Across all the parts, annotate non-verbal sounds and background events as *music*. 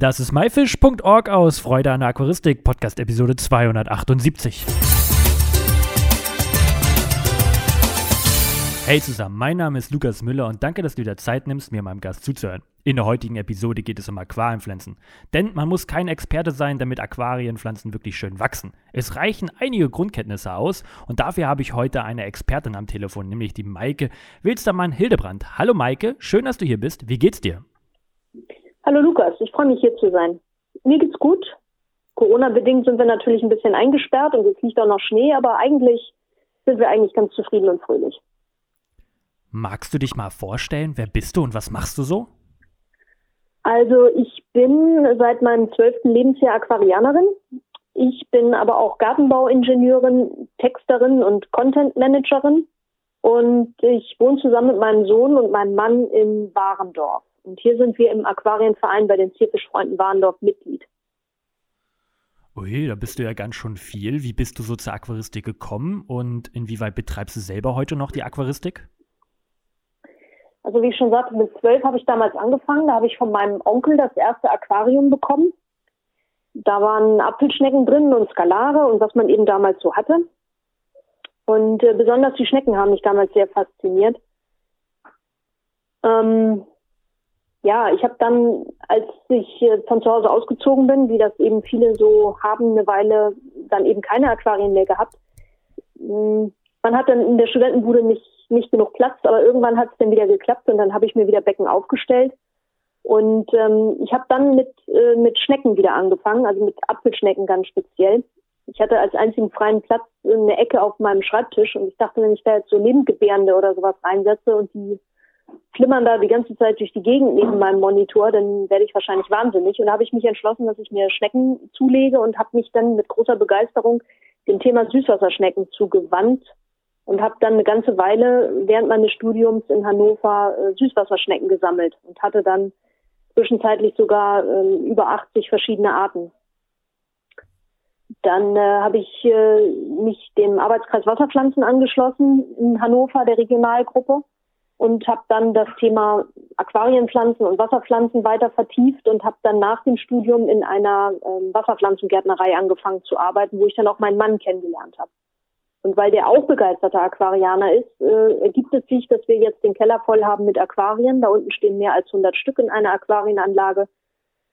Das ist myfish.org aus Freude an der Aquaristik, Podcast Episode 278. Hey zusammen, mein Name ist Lukas Müller und danke, dass du dir Zeit nimmst, mir meinem Gast zuzuhören. In der heutigen Episode geht es um Aquarienpflanzen. Denn man muss kein Experte sein, damit Aquarienpflanzen wirklich schön wachsen. Es reichen einige Grundkenntnisse aus und dafür habe ich heute eine Expertin am Telefon, nämlich die Maike Wilstermann Hildebrand. Hallo Maike, schön, dass du hier bist. Wie geht's dir? Hallo Lukas, ich freue mich hier zu sein. Mir geht's gut. Corona-bedingt sind wir natürlich ein bisschen eingesperrt und jetzt liegt auch noch Schnee, aber eigentlich sind wir eigentlich ganz zufrieden und fröhlich. Magst du dich mal vorstellen, wer bist du und was machst du so? Also ich bin seit meinem zwölften Lebensjahr Aquarianerin. Ich bin aber auch Gartenbauingenieurin, Texterin und Content Managerin. Und ich wohne zusammen mit meinem Sohn und meinem Mann in Warendorf. Und hier sind wir im Aquarienverein bei den Zierfischfreunden Warendorf Mitglied. Ui, da bist du ja ganz schön viel. Wie bist du so zur Aquaristik gekommen und inwieweit betreibst du selber heute noch die Aquaristik? Also wie ich schon sagte, mit zwölf habe ich damals angefangen. Da habe ich von meinem Onkel das erste Aquarium bekommen. Da waren Apfelschnecken drin und Skalare und was man eben damals so hatte. Und äh, besonders die Schnecken haben mich damals sehr fasziniert. Ähm, ja, ich habe dann, als ich äh, von zu Hause ausgezogen bin, wie das eben viele so haben, eine Weile dann eben keine Aquarien mehr gehabt. Hm, man hat dann in der Studentenbude nicht, nicht genug Platz, aber irgendwann hat es dann wieder geklappt und dann habe ich mir wieder Becken aufgestellt. Und ähm, ich habe dann mit, äh, mit Schnecken wieder angefangen, also mit Apfelschnecken ganz speziell. Ich hatte als einzigen freien Platz eine Ecke auf meinem Schreibtisch und ich dachte, wenn ich da jetzt so Lebendgebärende oder sowas reinsetze und die flimmern da die ganze Zeit durch die Gegend neben meinem Monitor, dann werde ich wahrscheinlich wahnsinnig. Und da habe ich mich entschlossen, dass ich mir Schnecken zulege und habe mich dann mit großer Begeisterung dem Thema Süßwasserschnecken zugewandt und habe dann eine ganze Weile während meines Studiums in Hannover äh, Süßwasserschnecken gesammelt und hatte dann zwischenzeitlich sogar äh, über 80 verschiedene Arten. Dann äh, habe ich äh, mich dem Arbeitskreis Wasserpflanzen angeschlossen in Hannover, der Regionalgruppe und habe dann das Thema Aquarienpflanzen und Wasserpflanzen weiter vertieft und habe dann nach dem Studium in einer ähm, Wasserpflanzengärtnerei angefangen zu arbeiten, wo ich dann auch meinen Mann kennengelernt habe. Und weil der auch begeisterter Aquarianer ist, äh, ergibt es sich, dass wir jetzt den Keller voll haben mit Aquarien. Da unten stehen mehr als 100 Stück in einer Aquarienanlage.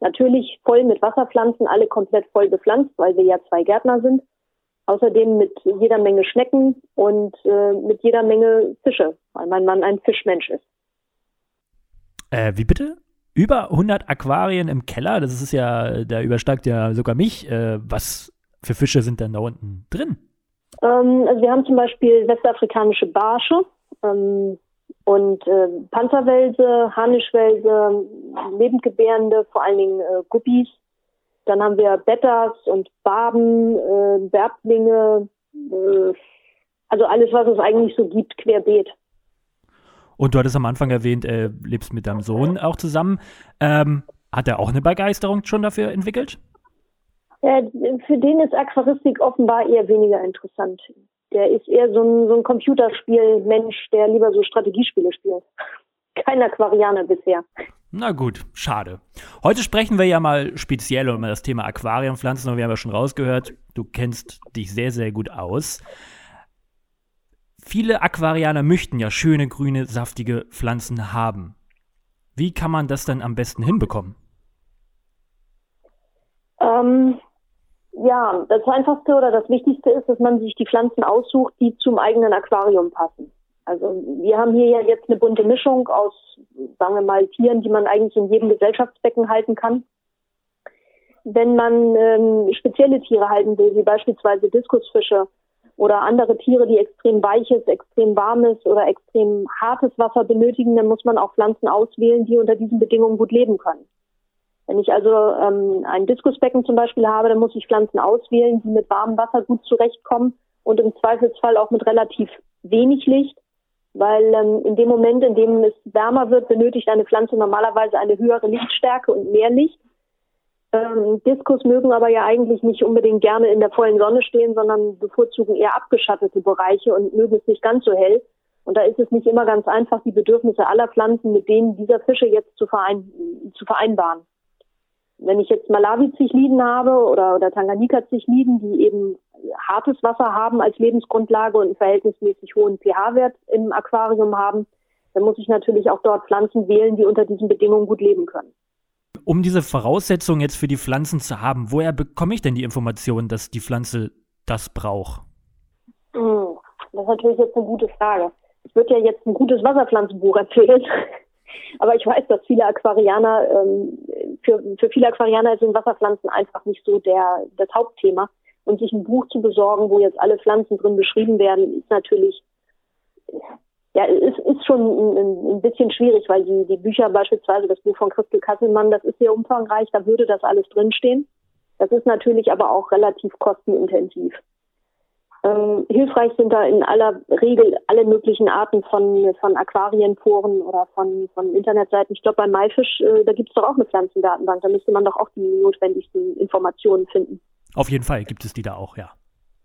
Natürlich voll mit Wasserpflanzen, alle komplett voll bepflanzt, weil wir ja zwei Gärtner sind. Außerdem mit jeder Menge Schnecken und äh, mit jeder Menge Fische, weil mein Mann ein Fischmensch ist. Äh, wie bitte? Über 100 Aquarien im Keller? Das ist ja, da übersteigt ja sogar mich. Äh, was für Fische sind denn da unten drin? Ähm, also wir haben zum Beispiel westafrikanische Barsche ähm, und äh, Panzerwälse, Harnischwälse, Lebendgebärende, vor allen Dingen äh, Guppies dann haben wir Bettas und Barben, äh, Werblinge, äh, also alles, was es eigentlich so gibt, querbeet. Und du hattest am Anfang erwähnt, äh, lebst mit deinem Sohn auch zusammen. Ähm, hat er auch eine Begeisterung schon dafür entwickelt? Ja, für den ist Aquaristik offenbar eher weniger interessant. Der ist eher so ein, so ein Computerspielmensch, der lieber so Strategiespiele spielt. *laughs* Kein Aquarianer bisher. Na gut, schade. Heute sprechen wir ja mal speziell über das Thema Aquariumpflanzen und wir haben ja schon rausgehört, du kennst dich sehr, sehr gut aus. Viele Aquarianer möchten ja schöne, grüne, saftige Pflanzen haben. Wie kann man das denn am besten hinbekommen? Ähm, ja, das Einfachste oder das Wichtigste ist, dass man sich die Pflanzen aussucht, die zum eigenen Aquarium passen. Also wir haben hier ja jetzt eine bunte Mischung aus, sagen wir mal, Tieren, die man eigentlich in jedem Gesellschaftsbecken halten kann. Wenn man ähm, spezielle Tiere halten will, wie beispielsweise Diskusfische oder andere Tiere, die extrem weiches, extrem warmes oder extrem hartes Wasser benötigen, dann muss man auch Pflanzen auswählen, die unter diesen Bedingungen gut leben können. Wenn ich also ähm, ein Diskusbecken zum Beispiel habe, dann muss ich Pflanzen auswählen, die mit warmem Wasser gut zurechtkommen und im Zweifelsfall auch mit relativ wenig Licht weil ähm, in dem Moment, in dem es wärmer wird, benötigt eine Pflanze normalerweise eine höhere Lichtstärke und mehr Licht. Ähm, Diskus mögen aber ja eigentlich nicht unbedingt gerne in der vollen Sonne stehen, sondern bevorzugen eher abgeschattete Bereiche und mögen es nicht ganz so hell. Und da ist es nicht immer ganz einfach, die Bedürfnisse aller Pflanzen mit denen dieser Fische jetzt zu, verein zu vereinbaren. Wenn ich jetzt Malawi-Zichliden habe oder, oder Tanganika-Zichliden, die eben hartes Wasser haben als Lebensgrundlage und einen verhältnismäßig hohen pH-Wert im Aquarium haben, dann muss ich natürlich auch dort Pflanzen wählen, die unter diesen Bedingungen gut leben können. Um diese Voraussetzungen jetzt für die Pflanzen zu haben, woher bekomme ich denn die Information, dass die Pflanze das braucht? Hm, das ist natürlich jetzt eine gute Frage. Ich würde ja jetzt ein gutes Wasserpflanzenbuch empfehlen. Aber ich weiß, dass viele Aquarianer, ähm, für, für viele Aquarianer sind Wasserpflanzen einfach nicht so der, das Hauptthema. Und sich ein Buch zu besorgen, wo jetzt alle Pflanzen drin beschrieben werden, ist natürlich, ja, ist, ist schon ein, ein bisschen schwierig, weil die, die Bücher beispielsweise, das Buch von Christel Kasselmann, das ist sehr umfangreich, da würde das alles drinstehen. Das ist natürlich aber auch relativ kostenintensiv. Ähm, hilfreich sind da in aller Regel alle möglichen Arten von, von Aquarienforen oder von, von Internetseiten. Ich glaube, bei MyFish, äh, da gibt es doch auch eine Pflanzendatenbank. Da müsste man doch auch die notwendigsten Informationen finden. Auf jeden Fall gibt es die da auch, ja.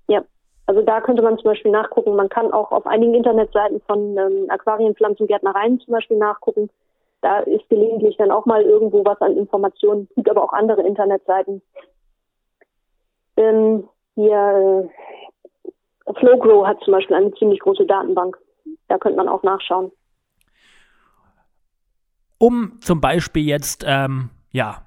Ja, also da könnte man zum Beispiel nachgucken. Man kann auch auf einigen Internetseiten von ähm, Aquarienpflanzengärtnereien zum Beispiel nachgucken. Da ist gelegentlich dann auch mal irgendwo was an Informationen. Es gibt aber auch andere Internetseiten. Ähm, hier äh, Flowgrow hat zum Beispiel eine ziemlich große Datenbank. Da könnte man auch nachschauen. Um zum Beispiel jetzt, ähm, ja,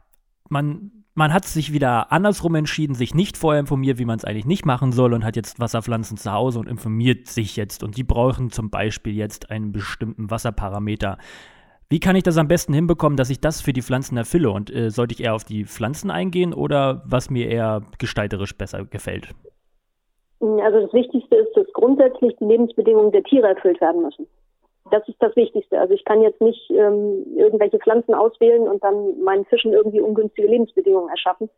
man man hat sich wieder andersrum entschieden, sich nicht vorher informiert, wie man es eigentlich nicht machen soll und hat jetzt Wasserpflanzen zu Hause und informiert sich jetzt. Und die brauchen zum Beispiel jetzt einen bestimmten Wasserparameter. Wie kann ich das am besten hinbekommen, dass ich das für die Pflanzen erfülle? Und äh, sollte ich eher auf die Pflanzen eingehen oder was mir eher gestalterisch besser gefällt? Also das Wichtigste ist, dass grundsätzlich die Lebensbedingungen der Tiere erfüllt werden müssen das ist das Wichtigste. Also ich kann jetzt nicht ähm, irgendwelche Pflanzen auswählen und dann meinen Fischen irgendwie ungünstige Lebensbedingungen erschaffen.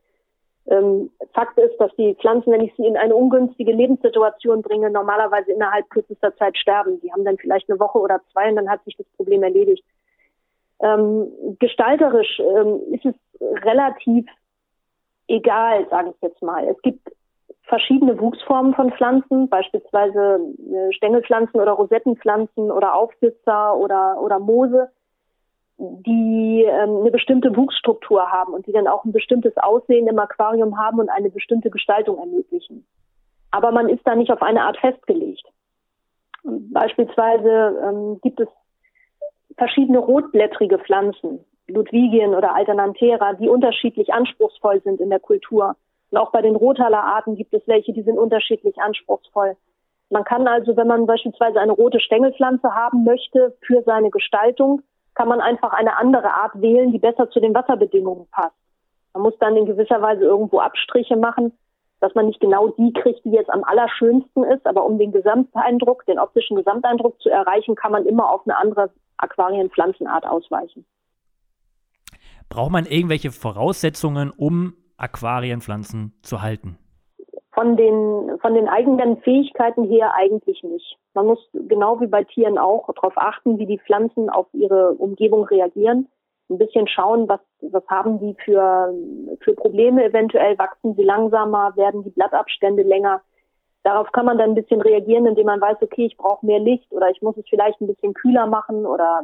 Ähm, Fakt ist, dass die Pflanzen, wenn ich sie in eine ungünstige Lebenssituation bringe, normalerweise innerhalb kürzester Zeit sterben. Die haben dann vielleicht eine Woche oder zwei und dann hat sich das Problem erledigt. Ähm, gestalterisch ähm, ist es relativ egal, sage ich jetzt mal. Es gibt verschiedene Wuchsformen von Pflanzen, beispielsweise äh, Stängelpflanzen oder Rosettenpflanzen oder Aufsitzer oder, oder Moose, die ähm, eine bestimmte Wuchsstruktur haben und die dann auch ein bestimmtes Aussehen im Aquarium haben und eine bestimmte Gestaltung ermöglichen. Aber man ist da nicht auf eine Art festgelegt. Beispielsweise ähm, gibt es verschiedene rotblättrige Pflanzen, Ludwigien oder Alternantera, die unterschiedlich anspruchsvoll sind in der Kultur und auch bei den Rothaler-Arten gibt es welche, die sind unterschiedlich anspruchsvoll. Man kann also, wenn man beispielsweise eine rote Stängelpflanze haben möchte für seine Gestaltung, kann man einfach eine andere Art wählen, die besser zu den Wasserbedingungen passt. Man muss dann in gewisser Weise irgendwo Abstriche machen, dass man nicht genau die kriegt, die jetzt am allerschönsten ist, aber um den Gesamteindruck, den optischen Gesamteindruck zu erreichen, kann man immer auf eine andere Aquarienpflanzenart ausweichen. Braucht man irgendwelche Voraussetzungen, um Aquarienpflanzen zu halten? Von den, von den eigenen Fähigkeiten her eigentlich nicht. Man muss genau wie bei Tieren auch darauf achten, wie die Pflanzen auf ihre Umgebung reagieren. Ein bisschen schauen, was, was haben die für, für Probleme eventuell, wachsen sie langsamer, werden die Blattabstände länger. Darauf kann man dann ein bisschen reagieren, indem man weiß, okay, ich brauche mehr Licht oder ich muss es vielleicht ein bisschen kühler machen oder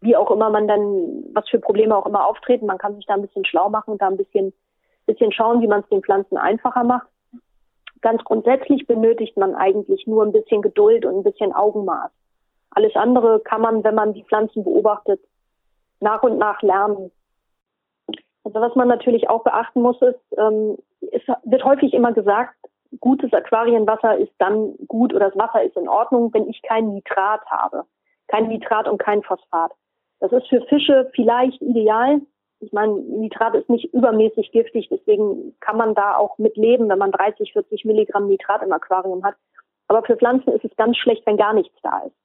wie auch immer man dann, was für Probleme auch immer auftreten. Man kann sich da ein bisschen schlau machen und da ein bisschen bisschen schauen, wie man es den Pflanzen einfacher macht. Ganz grundsätzlich benötigt man eigentlich nur ein bisschen Geduld und ein bisschen Augenmaß. Alles andere kann man, wenn man die Pflanzen beobachtet, nach und nach lernen. Also was man natürlich auch beachten muss, ist, ähm, es wird häufig immer gesagt, gutes Aquarienwasser ist dann gut oder das Wasser ist in Ordnung, wenn ich kein Nitrat habe. Kein Nitrat und kein Phosphat. Das ist für Fische vielleicht ideal, ich meine, Nitrat ist nicht übermäßig giftig, deswegen kann man da auch mit leben, wenn man 30, 40 Milligramm Nitrat im Aquarium hat. Aber für Pflanzen ist es ganz schlecht, wenn gar nichts da ist.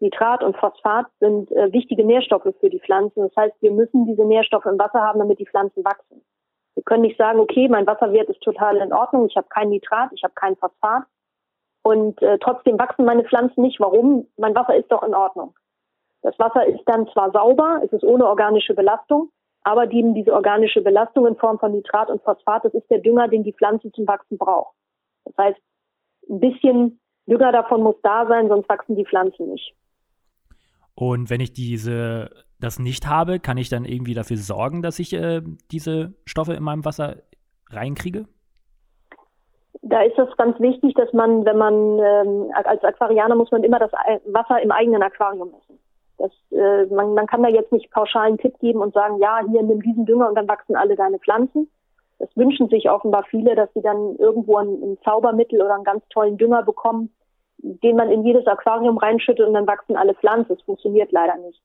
Nitrat und Phosphat sind äh, wichtige Nährstoffe für die Pflanzen. Das heißt, wir müssen diese Nährstoffe im Wasser haben, damit die Pflanzen wachsen. Wir können nicht sagen, okay, mein Wasserwert ist total in Ordnung, ich habe kein Nitrat, ich habe kein Phosphat und äh, trotzdem wachsen meine Pflanzen nicht. Warum? Mein Wasser ist doch in Ordnung. Das Wasser ist dann zwar sauber, es ist ohne organische Belastung, aber die, diese organische Belastung in Form von Nitrat und Phosphat, das ist der Dünger, den die Pflanze zum Wachsen braucht. Das heißt, ein bisschen Dünger davon muss da sein, sonst wachsen die Pflanzen nicht. Und wenn ich diese das nicht habe, kann ich dann irgendwie dafür sorgen, dass ich äh, diese Stoffe in meinem Wasser reinkriege? Da ist es ganz wichtig, dass man, wenn man ähm, als Aquarianer muss man immer das Wasser im eigenen Aquarium messen. Das, äh, man, man kann da jetzt nicht pauschalen Tipp geben und sagen, ja, hier nimm diesen Dünger und dann wachsen alle deine Pflanzen. Das wünschen sich offenbar viele, dass sie dann irgendwo ein, ein Zaubermittel oder einen ganz tollen Dünger bekommen, den man in jedes Aquarium reinschüttet und dann wachsen alle Pflanzen. Das funktioniert leider nicht.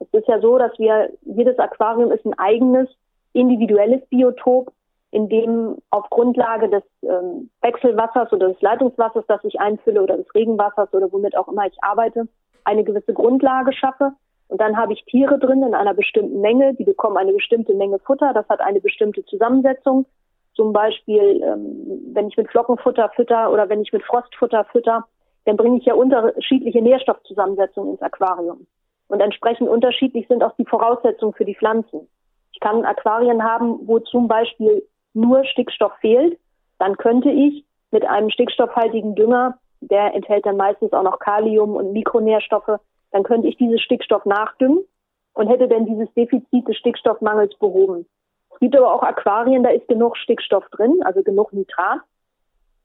Es ist ja so, dass wir, jedes Aquarium ist ein eigenes, individuelles Biotop, in dem auf Grundlage des ähm, Wechselwassers oder des Leitungswassers, das ich einfülle, oder des Regenwassers oder womit auch immer ich arbeite, eine gewisse Grundlage schaffe. Und dann habe ich Tiere drin in einer bestimmten Menge, die bekommen eine bestimmte Menge Futter, das hat eine bestimmte Zusammensetzung. Zum Beispiel, ähm, wenn ich mit Flockenfutter fütter oder wenn ich mit Frostfutter fütter, dann bringe ich ja unterschiedliche Nährstoffzusammensetzungen ins Aquarium. Und entsprechend unterschiedlich sind auch die Voraussetzungen für die Pflanzen. Ich kann Aquarien haben, wo zum Beispiel nur Stickstoff fehlt. Dann könnte ich mit einem stickstoffhaltigen Dünger, der enthält dann meistens auch noch Kalium und Mikronährstoffe, dann könnte ich dieses Stickstoff nachdüngen und hätte dann dieses Defizit des Stickstoffmangels behoben. Es gibt aber auch Aquarien, da ist genug Stickstoff drin, also genug Nitrat.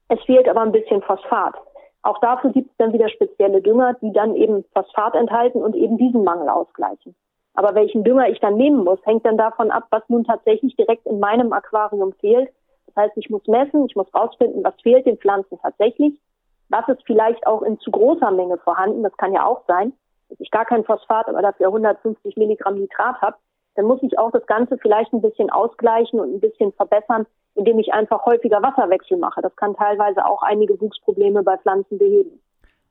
Es fehlt aber ein bisschen Phosphat. Auch dafür gibt es dann wieder spezielle Dünger, die dann eben Phosphat enthalten und eben diesen Mangel ausgleichen. Aber welchen Dünger ich dann nehmen muss, hängt dann davon ab, was nun tatsächlich direkt in meinem Aquarium fehlt. Das heißt, ich muss messen, ich muss rausfinden, was fehlt den Pflanzen tatsächlich. Was ist vielleicht auch in zu großer Menge vorhanden, das kann ja auch sein, dass ich gar kein Phosphat, aber dafür 150 Milligramm Nitrat habe. Dann muss ich auch das Ganze vielleicht ein bisschen ausgleichen und ein bisschen verbessern, indem ich einfach häufiger Wasserwechsel mache. Das kann teilweise auch einige Wuchsprobleme bei Pflanzen beheben.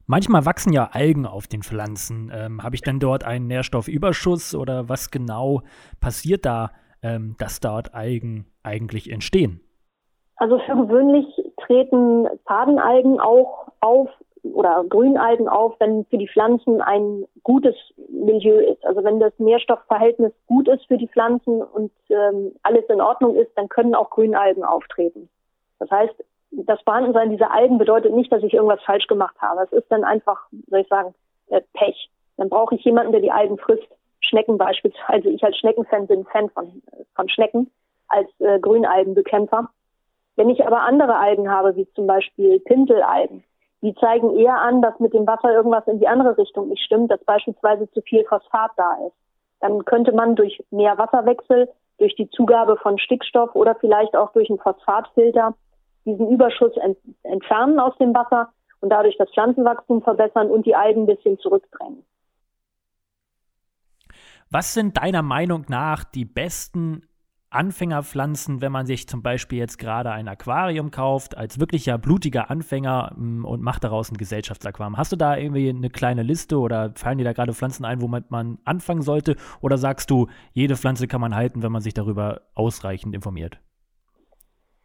Manchmal wachsen ja Algen auf den Pflanzen. Ähm, Habe ich denn dort einen Nährstoffüberschuss oder was genau passiert da, ähm, dass dort Algen eigentlich entstehen? Also für gewöhnlich treten Fadenalgen auch auf oder Grünalgen auf, wenn für die Pflanzen ein gutes Milieu ist. Also wenn das Nährstoffverhältnis gut ist für die Pflanzen und ähm, alles in Ordnung ist, dann können auch Grünalgen auftreten. Das heißt, das Vorhandensein dieser Algen bedeutet nicht, dass ich irgendwas falsch gemacht habe. Es ist dann einfach, soll ich sagen, äh, Pech. Dann brauche ich jemanden, der die Algen frisst. Schnecken beispielsweise. Ich als Schneckenfan bin Fan von, von Schnecken als äh, Grünalgenbekämpfer. Wenn ich aber andere Algen habe, wie zum Beispiel Pintelalgen, die zeigen eher an, dass mit dem Wasser irgendwas in die andere Richtung nicht stimmt, dass beispielsweise zu viel Phosphat da ist. Dann könnte man durch mehr Wasserwechsel, durch die Zugabe von Stickstoff oder vielleicht auch durch einen Phosphatfilter diesen Überschuss ent entfernen aus dem Wasser und dadurch das Pflanzenwachstum verbessern und die Algen ein bisschen zurückdrängen. Was sind deiner Meinung nach die besten Anfängerpflanzen, wenn man sich zum Beispiel jetzt gerade ein Aquarium kauft, als wirklicher blutiger Anfänger mm, und macht daraus ein Gesellschaftsaquarium. Hast du da irgendwie eine kleine Liste oder fallen dir da gerade Pflanzen ein, womit man anfangen sollte? Oder sagst du, jede Pflanze kann man halten, wenn man sich darüber ausreichend informiert?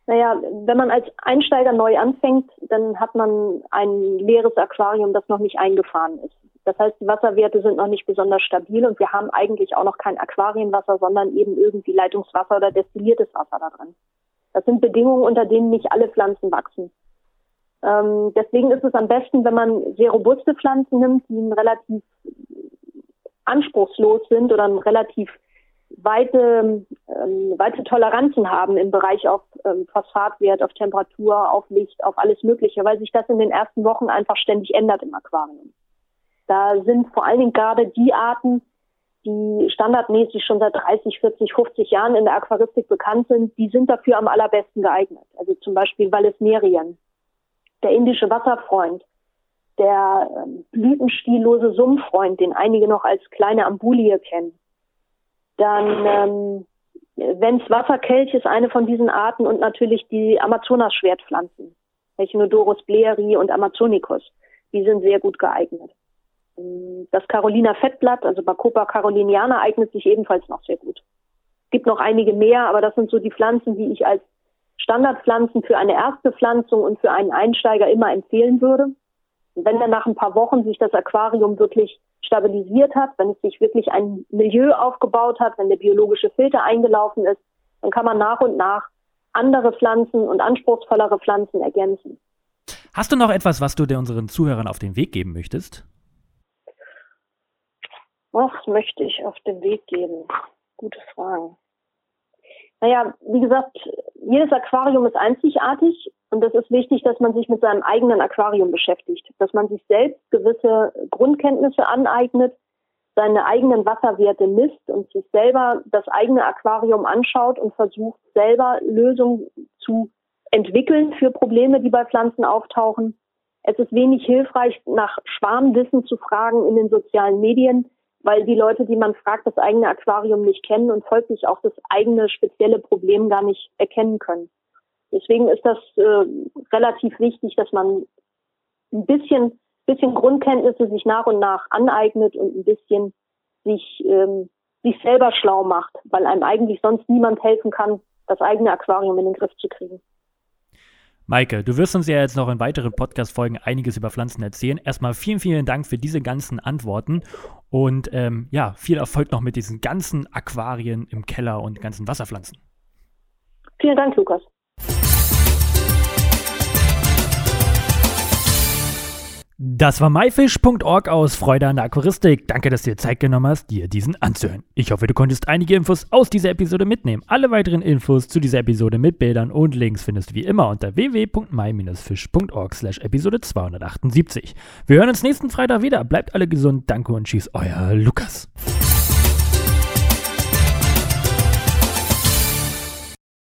Naja, wenn man als Einsteiger neu anfängt, dann hat man ein leeres Aquarium, das noch nicht eingefahren ist. Das heißt, die Wasserwerte sind noch nicht besonders stabil und wir haben eigentlich auch noch kein Aquarienwasser, sondern eben irgendwie Leitungswasser oder destilliertes Wasser da drin. Das sind Bedingungen, unter denen nicht alle Pflanzen wachsen. Ähm, deswegen ist es am besten, wenn man sehr robuste Pflanzen nimmt, die relativ anspruchslos sind oder relativ weite, ähm, weite Toleranzen haben im Bereich auf ähm, Phosphatwert, auf Temperatur, auf Licht, auf alles Mögliche, weil sich das in den ersten Wochen einfach ständig ändert im Aquarium. Da sind vor allen Dingen gerade die Arten, die standardmäßig schon seit 30, 40, 50 Jahren in der Aquaristik bekannt sind, die sind dafür am allerbesten geeignet. Also zum Beispiel Vallisnerien, der indische Wasserfreund, der ähm, blütenstiellose Sumpffreund, den einige noch als kleine Ambulie kennen, dann ähm, Wenns Wasserkelch ist eine von diesen Arten und natürlich die Amazonas-Schwertpflanzen, Echinodorus bleeri und Amazonicus. Die sind sehr gut geeignet. Ähm, das Carolina Fettblatt, also Bacopa caroliniana, eignet sich ebenfalls noch sehr gut. Es gibt noch einige mehr, aber das sind so die Pflanzen, die ich als Standardpflanzen für eine erste Pflanzung und für einen Einsteiger immer empfehlen würde. Und wenn dann nach ein paar Wochen sich das Aquarium wirklich stabilisiert hat, wenn es sich wirklich ein Milieu aufgebaut hat, wenn der biologische Filter eingelaufen ist, dann kann man nach und nach andere Pflanzen und anspruchsvollere Pflanzen ergänzen. Hast du noch etwas, was du unseren Zuhörern auf den Weg geben möchtest? Was möchte ich auf den Weg geben? Gute Frage. Naja, wie gesagt, jedes Aquarium ist einzigartig und es ist wichtig, dass man sich mit seinem eigenen Aquarium beschäftigt, dass man sich selbst gewisse Grundkenntnisse aneignet, seine eigenen Wasserwerte misst und sich selber das eigene Aquarium anschaut und versucht selber Lösungen zu entwickeln für Probleme, die bei Pflanzen auftauchen. Es ist wenig hilfreich, nach Schwarmwissen zu fragen in den sozialen Medien weil die Leute, die man fragt, das eigene Aquarium nicht kennen und folglich auch das eigene spezielle Problem gar nicht erkennen können. Deswegen ist das äh, relativ wichtig, dass man ein bisschen, bisschen Grundkenntnisse sich nach und nach aneignet und ein bisschen sich, ähm, sich selber schlau macht, weil einem eigentlich sonst niemand helfen kann, das eigene Aquarium in den Griff zu kriegen. Maike, du wirst uns ja jetzt noch in weiteren Podcast-Folgen einiges über Pflanzen erzählen. Erstmal vielen, vielen Dank für diese ganzen Antworten und ähm, ja, viel Erfolg noch mit diesen ganzen Aquarien im Keller und ganzen Wasserpflanzen. Vielen Dank, Lukas. Das war myfish.org aus Freude an der Aquaristik. Danke, dass du dir Zeit genommen hast, dir diesen anzuhören. Ich hoffe, du konntest einige Infos aus dieser Episode mitnehmen. Alle weiteren Infos zu dieser Episode mit Bildern und Links findest du wie immer unter www.my-fish.org slash Episode 278. Wir hören uns nächsten Freitag wieder. Bleibt alle gesund. Danke und tschüss, euer Lukas.